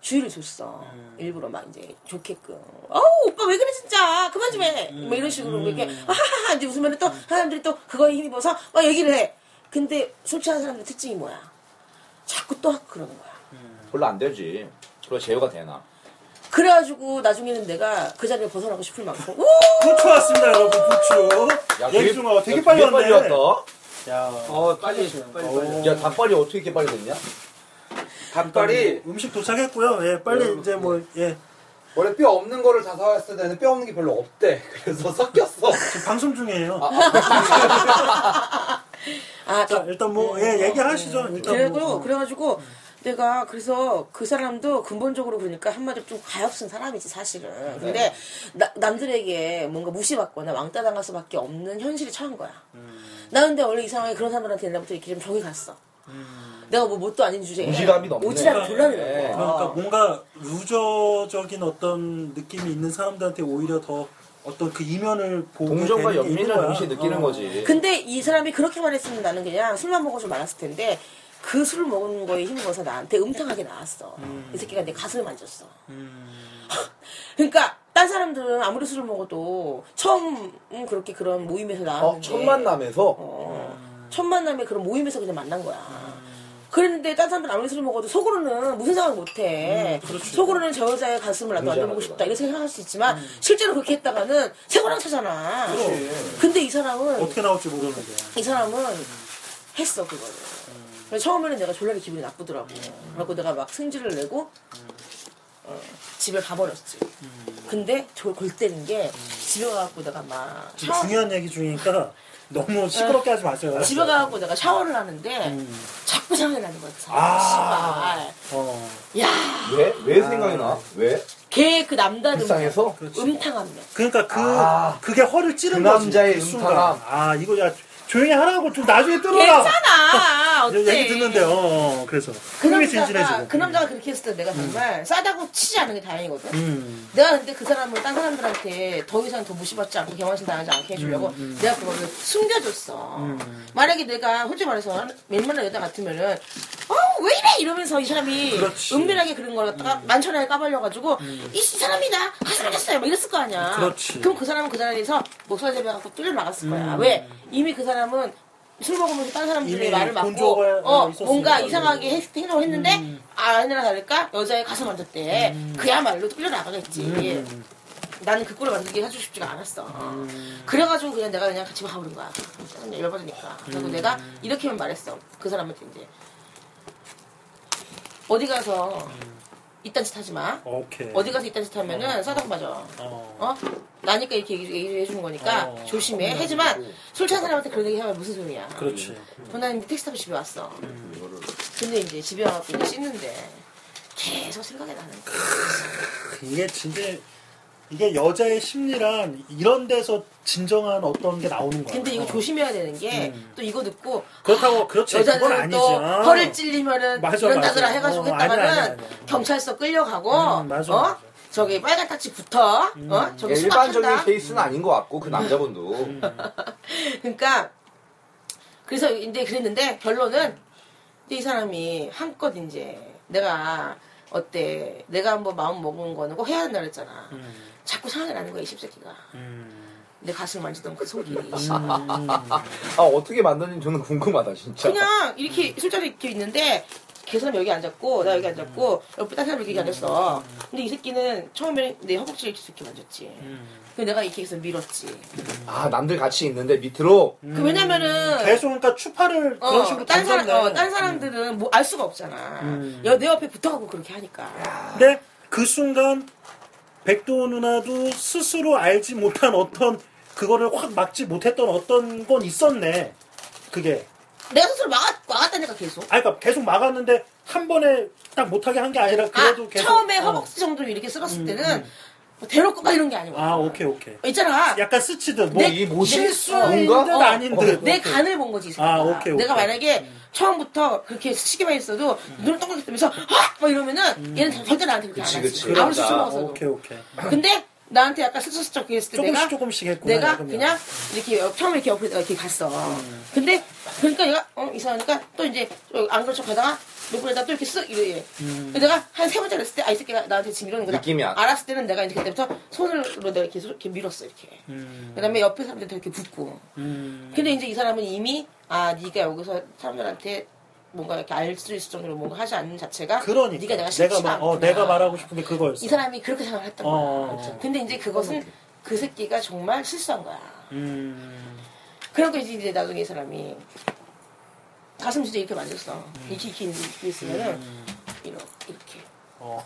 주의를 줬어. 일부러 막 이제 좋게끔. 어우 오빠 왜 그래 진짜 그만 좀 해. 뭐 이런 식으로 이렇게 하하하 이제 웃으면 또 사람들이 또 그거에 힘입어서 막 얘기를 해. 근데 술 취한 사람들 특징이 뭐야? 자꾸 또 하고 그러는 거야. 별로 안 되지. 그럼 제어가 되나? 그래가지고 나중에는 내가 그 자리를 벗어나고 싶을 만큼 우! 부추 왔습니다, 여러분. 부추. 얘기 좀 와봐. 되게 빨리 왔네. 왔다. 야. 어 빨리 빨리 빨리. 야 단발이 어떻게 이렇게 빨리 됐냐? 단발이 음식 도착했고요. 예, 빨리 이제 뭐 예. 원래 뼈 없는 거를 다 사왔어야 되는데 뼈 없는 게 별로 없대. *laughs* 그래서 섞였어. 지금 방송 중이에요. 아, *laughs* 자, 일단 뭐 예, 얘기하시죠. 일단 그리고 뭐. 그래가지고 내가 그래서 그 사람도 근본적으로 그러니까 한마디로 좀 가엾은 사람이지 사실은. 근데 나- 남들에게 뭔가 무시받거나 왕따 당할 수밖에 없는 현실이 처한 거야. 나 근데 원래 이상하게 그런 사람들한테 옛날부터 이렇게 좀 정이 갔어. 내가 뭐 뭣도 아닌 주제에 무시감이 넘네. 오지랖이 졸라 네. 거야. 그러니까 뭔가 루저적인 어떤 느낌이 있는 사람들한테 오히려 더 어떤 그 이면을 보고 동정과 연민을. 동시에 느끼는 어. 거지. 근데 이 사람이 그렇게만 했으면 나는 그냥 술만 먹어 좀 많았을 텐데 그 술 먹은 거에 힘입어서 나한테 음탕하게 나왔어. 이 새끼가 내 가슴을 만졌어. *laughs* 그러니까 딴 사람들은 아무리 술을 먹어도 처음 음, 그렇게 그런 모임에서 어, 나왔는데 첫 만남에서 어, 첫 만남에 그런 모임에서 그냥 만난 거야. 그랬는데 딴 사람들 아무리 술을 먹어도 속으로는 무슨 생각을 못해. 속으로는 저 여자의 가슴을 나도 만져보고 싶다 이렇게 생각할 수 있지만 실제로 그렇게 했다가는 세고랑 차잖아. 근데 이 사람은 어떻게 나올지 모르는데. 이 사람은 했어 그거를. 그래서 처음에는 내가 졸라 기분이 나쁘더라고. 그래갖고 내가 막 승질을 내고 어, 집에 가버렸지. 근데 저걸 골 때린 게 집에 가갖고 내가 막 지금 샤워, 중요한 얘기 중이니까 너무 시끄럽게 하지 마세요. *laughs* 집에 가갖고 내가 샤워를 하는데 음. 자꾸 생각이 나는 거야. 그 아. 씨발. 어. 야, 왜? 왜 생각이 나? 왜? 걔 그 남다른 불쌍해서? 음탕한 면. 그러니까 그 아. 그게 허를 찌른 그 거지. 남자의 그 순간. 음탕함. 아 이거 야 조용히 하라고 좀 나중에 뚫어라. 괜찮아. *laughs* 어때? 얘기 듣는데 어 그래서 그 흥미 남자가 진진해지고. 그 남자가 그렇게 했을 때 내가 정말 싸다고 치지 않은 게 다행이거든. 음. 내가 근데 그 사람을 딴 사람들한테 더 이상 더 무시받지 않고 개망신 당하지 않게 해주려고 음, 내가 그거를 숨겨줬어. 만약에 내가 솔직히 말해서 웬만한 여자 같으면은 어 왜 이래? 이러면서 이 사람이 그렇지. 은밀하게 그런 걸 갖다가 만천하에 까발려가지고 이, 이 사람이다! 가슴겠어요! 막 이랬을 거 아니야. 그렇지. 럼그 사람은 그 자리에서 목소리 제배 갖고 뚫려 나갔을 거야. 왜? 이미 그 사람은 술 먹으면서 딴 사람들의 이미 말을 맞고 본조가 어. 뭔가 이상하게 했- 행동을 했는데 아니나 다를까? 여자의 가슴 만졌대 그야말로 끌려 나가겠지. 나는 그 꼴을 만들게 해주고 싶지가 않았어. 그래가지고 그냥 내가 그냥 같이 가버린 거야. 열받으니까. 그리고 내가 이렇게만 말했어. 그 사람한테 이제 어디 가서 이딴 짓 하지 마 오케이. 어디 가서 이딴 짓 하면은 싸다고 맞아 어. 어? 나니까 이렇게 얘기, 얘기를 해주는 거니까 어. 조심해 하지만 술 취한 사람한테 그런 얘기 하면 무슨 소리야 그렇지. 난 택시 타고 집에 왔어. 근데 이제 집에 와갖고 이제 씻는데 계속 생각이 나는 거야. 이게 진짜 이게 여자의 심리란 이런 데서 진정한 어떤 게 나오는 거야. 근데 이거 어. 조심해야 되는 게 음. 또 이거 듣고 그렇다고 그렇지 그건 여자들은 아니지. 또 아. 허를 찔리면은 맞아, 이런다더라 맞아. 해가지고 어, 했다가는 아니야, 아니야, 아니야. 경찰서 끌려가고 음, 맞아, 어 맞아. 저기 빨간 타치 붙어 어 저기 예, 일반적인 수박한다 케이스는 아닌 것 같고 그 남자분도 *laughs* 그러니까 그래서 이제 그랬는데 결론은 이 사람이 한껏 이제 내가 어때 내가 한번 마음 먹은 거는 꼭 해야 된다 그랬잖아 음. 자꾸 생각이 나는 거야 이 씹새끼가 음. 내 가슴을 만지던 그 손길이 *laughs* 아 어떻게 만드는지 저는 궁금하다 진짜. 그냥 이렇게 술자리 이렇게 있는데 걔 사람 여기 앉았고 나 여기 앉았고 옆에 딴 사람 여기 앉았어 근데 이 새끼는 처음에 내 허벅지를 이렇게 만졌지 음. 근데 내가 이렇게 해서 밀었지 아 남들 같이 있는데 밑으로 그 왜냐면은 계속 그러니까 추파를 그런 어, 식으로 딴 사람. 어, 딴 사람들은 뭐 알 수가 없잖아. 음. 여, 내 옆에 붙어가고 그렇게 하니까. 근데 그 순간 백도 누나도 스스로 알지 못한 어떤 그거를 확 막지 못했던 어떤 건 있었네. 그게. 내가 스스로 막았, 막았다니까 계속. 아, 그러니까 계속 막았는데 한 번에 딱 못하게 한 게 아니라 아, 그래도 계속. 처음에 어. 허벅지 정도 이렇게 쓸었을 음, 때는 음. 뭐 대놓고 막 이런 게 아니고. 아, 오케이, 오케이. 있잖아. 약간 스치듯. 뭐, 내- 이 뭐지? 실수인 뭔가? 듯 어, 아닌 듯. 내. 간을 본 거지. 아, 오케이, 오케이. 내가 만약에 처음부터 그렇게 스치기만 있어도 눈을 동그랗게 뜨면서 아! 막 이러면은 얘는 절대 나한테 그렇게 그치, 안 하지. 그치. 아무리 술 그렇다. 먹었어도. 오케이, 오케이. 근데 나한테 약간 슬쩍슬쩍 했을 때 조금씩 내가 조금씩 했구나. 내가 그러면. 그냥 이렇게 옆- 처음에 이렇게 옆에 이렇게 갔어. 근데 그러니까 얘가 어 이상하니까 또 이제 안 그런 척 하다가 옆에다 또 이렇게 쓱 이래. 음. 근데 내가 한 세 번째 했을 때 아 이 새끼가 나한테 지금 이러는 거다. 느낌이 안- 알았을 때는 내가 이제 그때부터 손으로 내가 이렇게, 손- 이렇게 밀었어 이렇게. 음. 그다음에 옆에 사람들도 이렇게 붙고. 음. 근데 이제 이 사람은 이미 아 네가 여기서 사람들한테 뭔가 이렇게 알 수 있을 정도로 뭔가 하지 않는 자체가 그러니까. 네가 내가 싫지가 말- 어, 않구나. 내가 말하고 싶은 게 그거였어. 이 사람이 그렇게 생각을 했던 거야. 어. 근데 이제 그것은 그 새끼가 정말 실수한 거야. 음. 그러니까 이제 이제 나중에 이 사람이 가슴 진짜 이렇게 만졌어. 이렇게 이렇게 이렇게 있으면은 이렇게 이렇게. 어.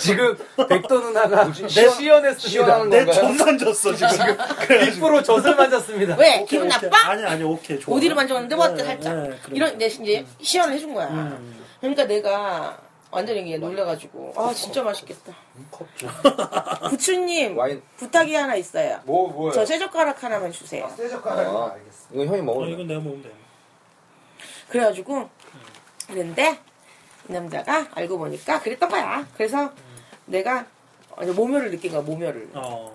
지금 백도 누나가 내 시연했습니다. 시연하는 내? 전 만졌어, 지금. 100% 젖을 만졌습니다. 왜 오케이, 기분 오케이. 나빠? 아니, 아니, 오케이. 좋아. 어디를 만졌는데 뭐 어때 네, 살짝 네, 그래. 이런 내 이제 시연을 해준 거야. 음. 그러니까 내가 완전히 그냥 놀래가지고 아 진짜 맛있겠다. *laughs* 부추님 와인 부탁이 하나 있어요. 뭐 뭐야? 저 쇠 젓가락 하나만 주세요. 쇠젓가락 어. 알겠어. 이거 형이 어, 먹으면 이건 내가 먹으면 돼. 그래가지고 그런데 이 남자가 알고 보니까 그랬던 거야. 그래서 내가 모멸을 느낀 거야. 모멸을. 어.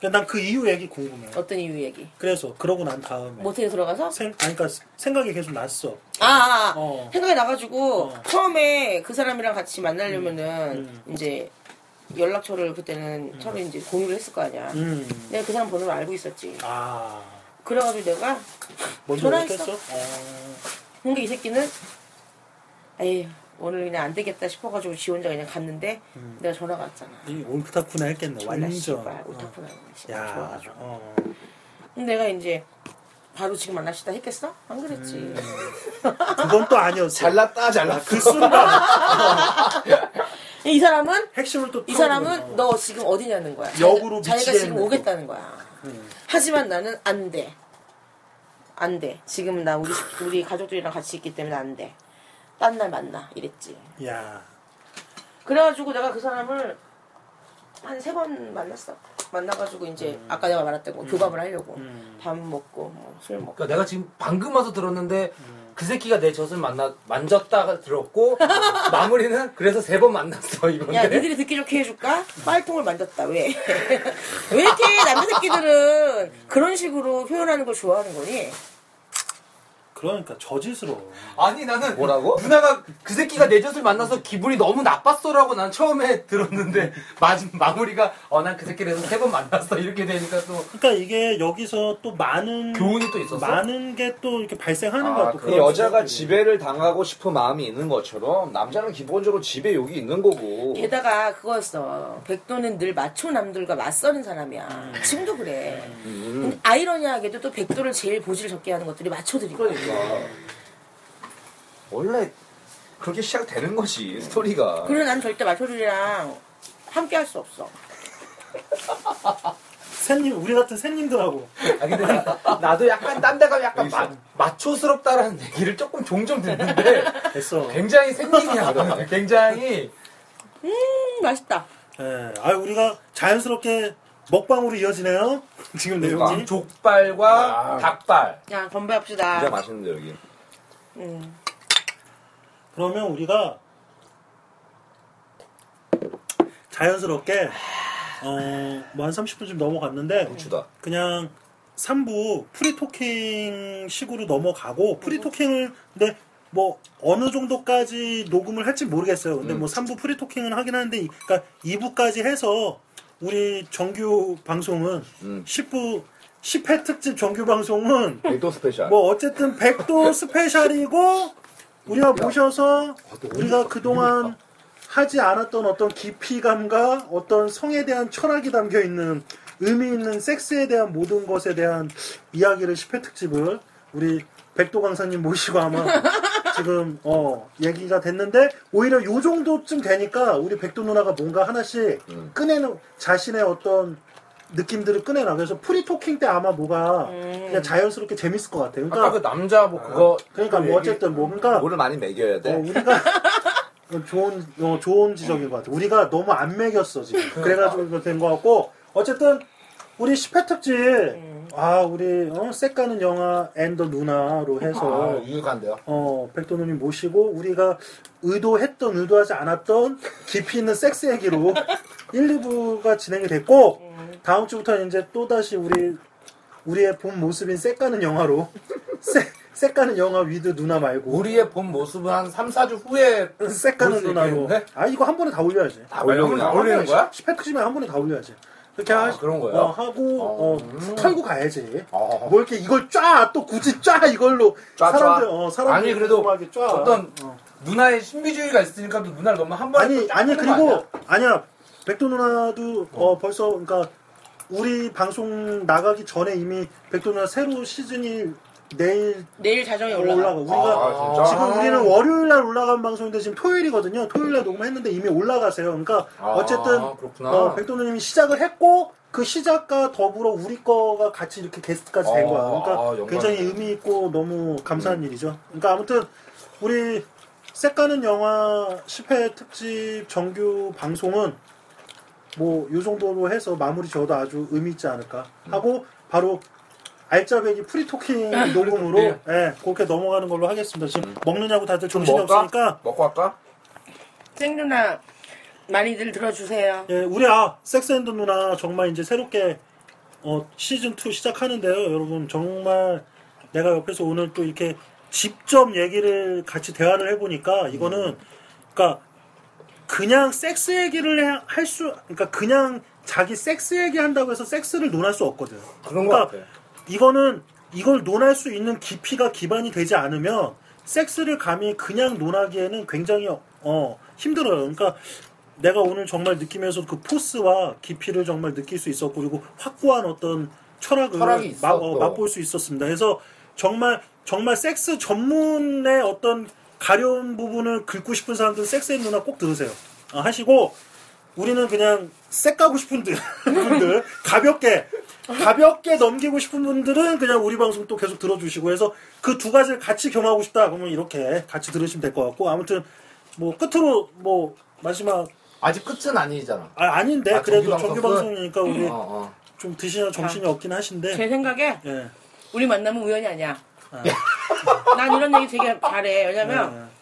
난그 이후 얘기 궁금해. 어떤 이유 얘기? 그래서 그러고 난 다음에 모텔에 들어가서 생, 아니, 그러니까 생각이 계속 났어. 아, 아, 아. 어. 생각이 나가지고 어. 처음에 그 사람이랑 같이 만나려면은 음. 이제 연락처를 그때는 서로 이제 공유를 했을 거 아니야. 음. 내가 그 사람 번호를 알고 있었지. 아. 그래가지고 내가 먼저 전화했어. 어. 근데 이 새끼는 에이 오늘 그냥 안 되겠다 싶어가지고 지 혼자 그냥 갔는데 음. 내가 전화가 왔잖아. 이 올타쿠나 했겠네. 완전. 씨발 어. 오타쿠나 야. 좋아가지고. 어. 근데 내가 이제 바로 지금 만납시다 했겠어? 안 그랬지. 음. *laughs* 그건 또 아니었어. 잘났다 잘났다. 그 순간 이 사람은 핵심을 또 이 사람은. 너 지금 어디냐는 거야. 역으로 자기가 미치게 지금 오겠다는 거야. 음. 하지만 나는 안 돼. 안 돼. 지금 나 우리 우리 가족들이랑 같이 있기 때문에 안 돼. 딴 날 만나 이랬지. 야. 그래가지고 내가 그 사람을 한 세 번 만났어. 만나가지고 이제 아까 내가 말했다고 교감을 하려고 음. 밥 먹고 뭐 술 먹고. 그러니까 내가 지금 방금 와서 들었는데 그 새끼가 내 젖을 만나 만졌다가 들었고 *laughs* 마무리는 그래서 세 번 만났어 이건데. 야, 니들이 듣기 좋게 해줄까? 빨통을 만졌다, 왜? *laughs* 왜 이렇게 남자 새끼들은 그런 식으로 표현하는 걸 좋아하는 거니? 그러니까 저짓으로. 아니 나는 뭐라고? 누나가 그 새끼가 내 젖을 만나서 기분이 너무 나빴어라고 난 처음에 *laughs* 들었는데 마, 마무리가 어 난 그 새끼를 해서 세번 만났어 이렇게 되니까 또 그러니까 이게 여기서 또 많은 교훈이 또 있었어? 많은 게 또 이렇게 발생하는 아, 거야. 또그 여자가. 지배를 당하고 싶은 마음이 있는 것처럼 남자는 기본적으로 지배 욕이 있는 거고. 게다가 그거였어. 백도는 늘 마초 남들과 맞서는 사람이야. 지금도 그래. 음. 아이러니하게도 또 백도를 제일 보지를 적게 하는 것들이 마초들이고. 그러니까 원래 그렇게 시작되는 거지 스토리가. 그래, 난 절대 마초들이랑 함께 할 수 없어. *laughs* 새님 우리 같은 새님들하고 아 근데 나, 나도 약간 딴 데 가면 약간 마, 마초스럽다라는 얘기를 조금 종종 듣는데 됐어. 굉장히 생님이야 굉장히 음, 맛있다. 예. 아 우리가 자연스럽게 먹방으로 이어지네요. 지금 내용이. 족발과 아. 닭발 야, 건배합시다. 진짜 맛있는데 여기. 음. 그러면 우리가 자연스럽게 어 뭐 한 30분쯤 넘어갔는데 고추다. 그냥 3부 프리토킹 식으로 넘어가고 프리토킹을 근데 뭐 어느 정도까지 녹음을 할지 모르겠어요. 근데 음. 뭐 3부 프리토킹은 하긴 하는데 이- 그러니까 2부까지 해서 우리 정규 방송은 음. 10부 10회 특집 정규 방송은 백도 special. 뭐 어쨌든 백도 *laughs* special이고 우리가 모셔서 우리가 그동안 하지 않았던 어떤 깊이감과 어떤 성에 대한 철학이 담겨 있는 의미 있는 섹스에 대한 모든 것에 대한 이야기를 10회 특집을 우리 백도 강사님 모시고 아마 *laughs* 지금 어 얘기가 됐는데 오히려 요 정도쯤 되니까 우리 백도 누나가 뭔가 하나씩 음. 꺼내는 자신의 어떤 느낌들을 꺼내나 그래서 프리토킹 때 아마 뭐가 음. 그냥 자연스럽게 재밌을 것 같아요. 아까 그 그러니까 남자 뭐 그거 그러니까 뭐 어쨌든 뭐 그러니까 뭐를 많이 먹여야 돼. 어, 우리가 *laughs* 좋은 어, 좋은 지적인 것 같아. 우리가 너무 안 먹였어 지금. 그래가지고 이거 된 것 같고 어쨌든 우리 10회 특집 아 우리 어, 섹까는 영화 and the 누나로 해서 아, 유익한데요 어 백도누님 모시고 우리가 의도했던 의도하지 않았던 깊이 있는 섹스 얘기로 *laughs* 1, 2부가 진행이 됐고 다음 주부터 이제 또 다시 우리 우리의 본 모습인 섹까는 영화로 *laughs* 색 섹까는 영화 with 누나 말고 우리의 본 모습은 한 3, 4주 후에 섹까는 누나로. 있겠는데? 아 이거 한 번에 다 올려야지. 다 올려 다 올리는 거야? 10회면 한 번에 다 올려야지. 이렇게 아, 하, 그런 거야? 어, 하고 어, 음. 털고 가야지. 아. 뭐 이렇게 이걸 쫙 또 굳이 쫙 이걸로 쫙, 사람들 쫙. 어 사람들 아니, 그래도. 어떤 어. 누나의 신비주의가 있으니까 또 누나를 너무 한 번에 아니 아니 그리고 아니야? 아니야 백도 누나도 어 벌써 그러니까 우리 방송 나가기 전에 이미 백도 누나 새로 시즌이 내일 내일 자정에 올라가. 올라가. 우리가 아, 진짜? 지금 우리는 월요일 날 올라간 방송인데 지금 토요일이거든요. 토요일 날 녹음했는데 이미 올라가세요. 그러니까 아, 어쨌든 그렇구나. 어, 백도누님이 시작을 했고 그 시작과 더불어 우리 거가 같이 이렇게 게스트까지 된 아, 거야. 아, 그러니까 영광이네. 굉장히 의미 있고 너무 감사한 일이죠. 그러니까 아무튼 우리 섹까는 영화 10회 특집 정규 방송은 뭐 요 정도로 해서 마무리 지어도 아주 의미 있지 않을까 하고 바로 알짜배기 프리토킹 녹음으로 예, 그렇게 넘어가는 걸로 하겠습니다. 지금 먹느냐고 다들 좀 정신이 먹을까? 없으니까 먹고 할까? 생 누나 많이들 들어주세요. 예, 우리 아 섹스 and 누나 정말 이제 새롭게 어, 시즌 2 시작하는데요, 여러분 정말 내가 옆에서 오늘 또 이렇게 직접 얘기를 같이 대화를 해보니까 이거는 그러니까 그냥 섹스 얘기를 할 수, 그러니까 그냥 자기 섹스 얘기 한다고 해서 섹스를 논할 수 없거든. 그런 거 그러니까 같아. 이거는 이걸 논할 수 있는 깊이가 기반이 되지 않으면 섹스를 감히 그냥 논하기에는 굉장히 어 힘들어요. 그러니까 내가 오늘 정말 느끼면서 그 포스와 깊이를 정말 느낄 수 있었고 그리고 확고한 어떤 철학을 맛, 어, 또. 맛볼 수 있었습니다. 그래서 정말 정말 섹스 전문의 어떤 가려운 부분을 긁고 싶은 사람들은 섹스의 누나 꼭 들으세요. 어, 하시고 우리는 그냥 색 가고 싶은 들- *laughs* 분들 가볍게 가볍게 넘기고 싶은 분들은 그냥 우리 방송 또 계속 들어주시고 해서 그 두 가지를 같이 경험하고 싶다 그러면 이렇게 같이 들으시면 될 것 같고 아무튼 뭐 끝으로 뭐 마지막 아직 끝은 아니잖아. 아, 아닌데 아, 그래도 정규 정규 방송 방송이니까 우리 어, 어. 좀 드시는 정신이 없긴 하신데 제 생각에 예. 우리 만나면 우연이 아니야. 아. 난 이런 얘기 되게 잘해. 왜냐면 예,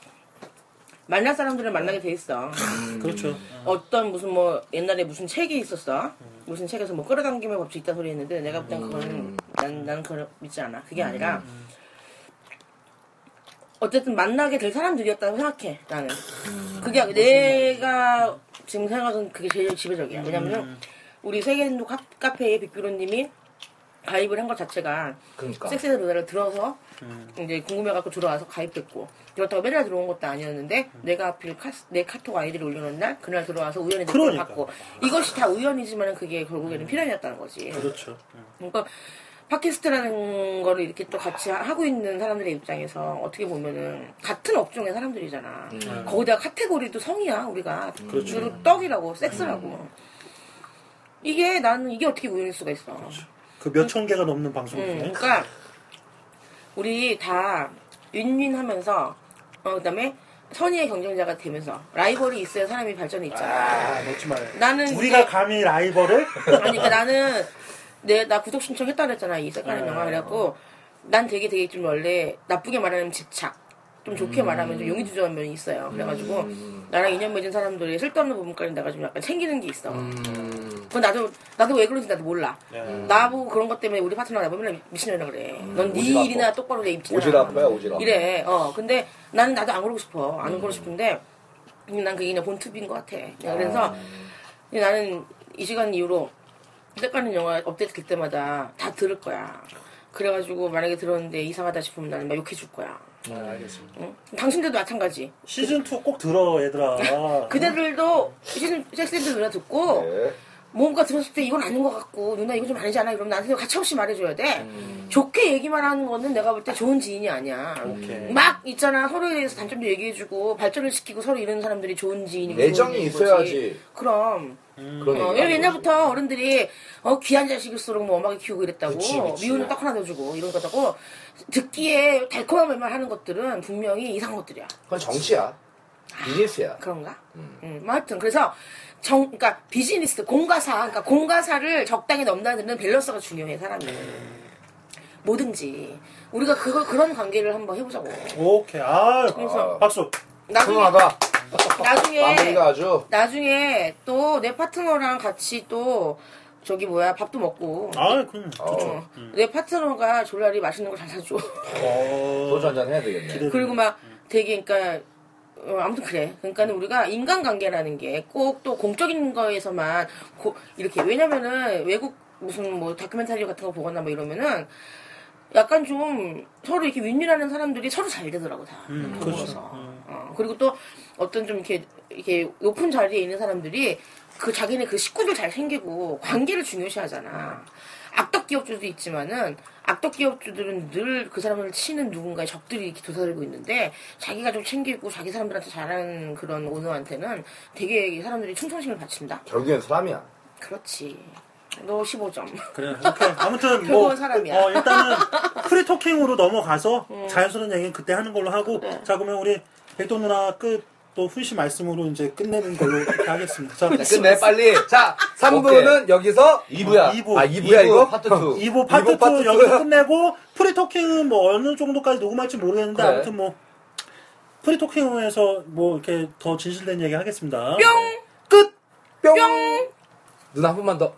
만날 사람들을 만나게 돼 있어. 예. 그렇죠. 어떤 무슨 뭐 옛날에 무슨 책이 있었어. 무슨 책에서 뭐 끌어당김의 법칙 있다 소리 했는데 내가 볼 땐 그건 난, 난 그걸 믿지 않아. 그게 아니라 어쨌든 만나게 될 사람들이었다고 생각해 나는. 그게 내가 지금 생각은 그게 제일 지배적이야. 왜냐면 우리 세계인도 카- 카페에 빅뷰로님이 가입을 한 것 자체가 그러니까. 섹스의 노래를 들어서 이제 궁금해갖고 들어와서 가입했고 그렇다고 매달 들어온 것도 아니었는데 내가 하필 카, 내 카톡 아이디를 올려놓은 날 그날 들어와서 우연히 댓글을 그러니까. 받고 이것이 다 우연이지만 그게 결국에는 필연이었다는 거지. 그렇죠. 그러니까 팟캐스트라는 거를 이렇게 또 같이 하고 있는 사람들의 입장에서 어떻게 보면은 같은 업종의 사람들이잖아. 거기다가 카테고리도 성이야 우리가. 그렇죠. 그리고 떡이라고 섹스라고. 이게 나는 이게 어떻게 우연일 수가 있어? 그 몇 천 개가 넘는 방송 음, 그러니까 우리 다 윈윈하면서 어, 그다음에 선의의 경쟁자가 되면서 라이벌이 있어야 사람이 발전이 있잖아. 아, 멋진 말. 나는 우리가 이제- 감히 라이벌을 아니 그러니까 나는 내 나 구독 신청했다 그랬잖아 이 색깔의 네. 영화 그래갖고 난 되게 되게 좀 원래 나쁘게 말하면 집착 좀 좋게 말하면 좀 용의 주저한 면이 있어요. 그래가지고 나랑 인연 맺은 사람들이 쓸데없는 부분까지 내가 좀 약간 챙기는 게 있어. 음. 그건 나도 나도 왜 그런지 나도 몰라. 네. 나보고 그런 것 때문에 우리 파트너가 나보고 맨날 미친년이라 그래. 넌 네. 일이나 똑바로 해 미친년아. 오지랖이야, 오지랖. 이래. 어 근데 나는 나도 안 그러고 싶어. 안 음. 그러고 싶은데 음, 난 그게 그냥 본투비인 것 같아. 그래서 나는 이 시간 이후로 시작하는 영화 업데이트 될 때마다 다 들을 거야. 그래가지고 만약에 들었는데 이상하다 싶으면 나는 막 욕해 줄 거야. 네, 알겠습니다. 응? 당신들도 마찬가지. 시즌 2 꼭 들어 얘들아. *laughs* 그대들도 시즌 섹스들 누나 듣고 네. 뭔가 들었을 때 이건 아닌 것 같고 누나 이거 좀 아니지 않아? 이러면 나한테 같이 없이 말해줘야 돼. 좋게 얘기만 하는 거는 내가 볼 때 좋은 지인이 아니야. 오케이. 막 있잖아 서로에 대해서 단점도 얘기해주고 발전을 시키고 서로 이런 사람들이 좋은 지인이 애정이 있어야지. 그럼 그런 어, 얘기가 왜 옛날부터 어른들이 어, 귀한 자식일수록 뭐 엄마가 키우고 이랬다고 그치, 그치. 미운을 딱 하나 넣어주고 이런 거다고 듣기에 달콤한 말만 하는 것들은 분명히 이상한 것들이야. 그건 정치야. 비즈니스야. 그런가? 음. 뭐 하여튼 그래서 정 그러니까 비즈니스 공가사 그러니까 공가사를 적당히 넘나드는 밸런스가 중요해 사람이 뭐든지 우리가 그걸 그런 관계를 한번 해보자고 오케이. 아, 그래서 박수. 나중에 훌륭하다. 나중에 마무리가 아주. 나중에 또 내 파트너랑 같이 또 저기 뭐야 밥도 먹고 아, 그럼 어. 좋죠. 어, 내 파트너가 졸라리 맛있는 걸 잘 사줘 어, 소주 한잔 해야 되겠네. 기대- 그리고 막 되게 그러니까 어, 아무튼 그래. 그러니까는 우리가 인간관계라는 게 꼭 또 공적인 거에서만 고- 이렇게 왜냐면은 외국 무슨 뭐 다큐멘터리 같은 거 보거나 뭐 이러면은 약간 좀 서로 이렇게 윈윈하는 사람들이 서로 잘 되더라고 다. 음. 그렇죠. 음. 어, 그리고 또 어떤 좀 이렇게 이렇게 높은 자리에 있는 사람들이 그 자기네 그 식구들 잘 챙기고 관계를 중요시하잖아. 악덕 기업주도 있지만은 악덕 기업주들은 늘 그 사람을 치는 누군가의 적들이 이렇게 도사리고 있는데 자기가 좀 챙기고 자기 사람들한테 잘하는 그런 오너한테는 되게 사람들이 충성심을 바친다. 결국엔 사람이야. 그렇지. 너 15점. 그래. 오케이. 아무튼 *laughs* 뭐 사람이야. 어, 일단은 *laughs* 프리 토킹으로 넘어가서 자연스러운 얘기는 그때 하는 걸로 하고 네. 자 그러면 우리 백도 누나 끝 또 훈씨 말씀으로 이제 끝내는 걸로 이렇게 하겠습니다. 자, 자, 끝내 빨리. 자, 3부는 여기서 2부야. 이 부. 아, 2부야 이거? 파트 2. 2부 파트 2 이부 파트 여기서? 끝내고 프리토킹은 뭐 어느 정도까지 녹음할지 모르겠는데 그래. 아무튼 뭐 프리토킹에서 뭐 이렇게 더 진실된 얘기 하겠습니다. 뿅! 끝. 뿅. 뿅! 누나 한 번만 더.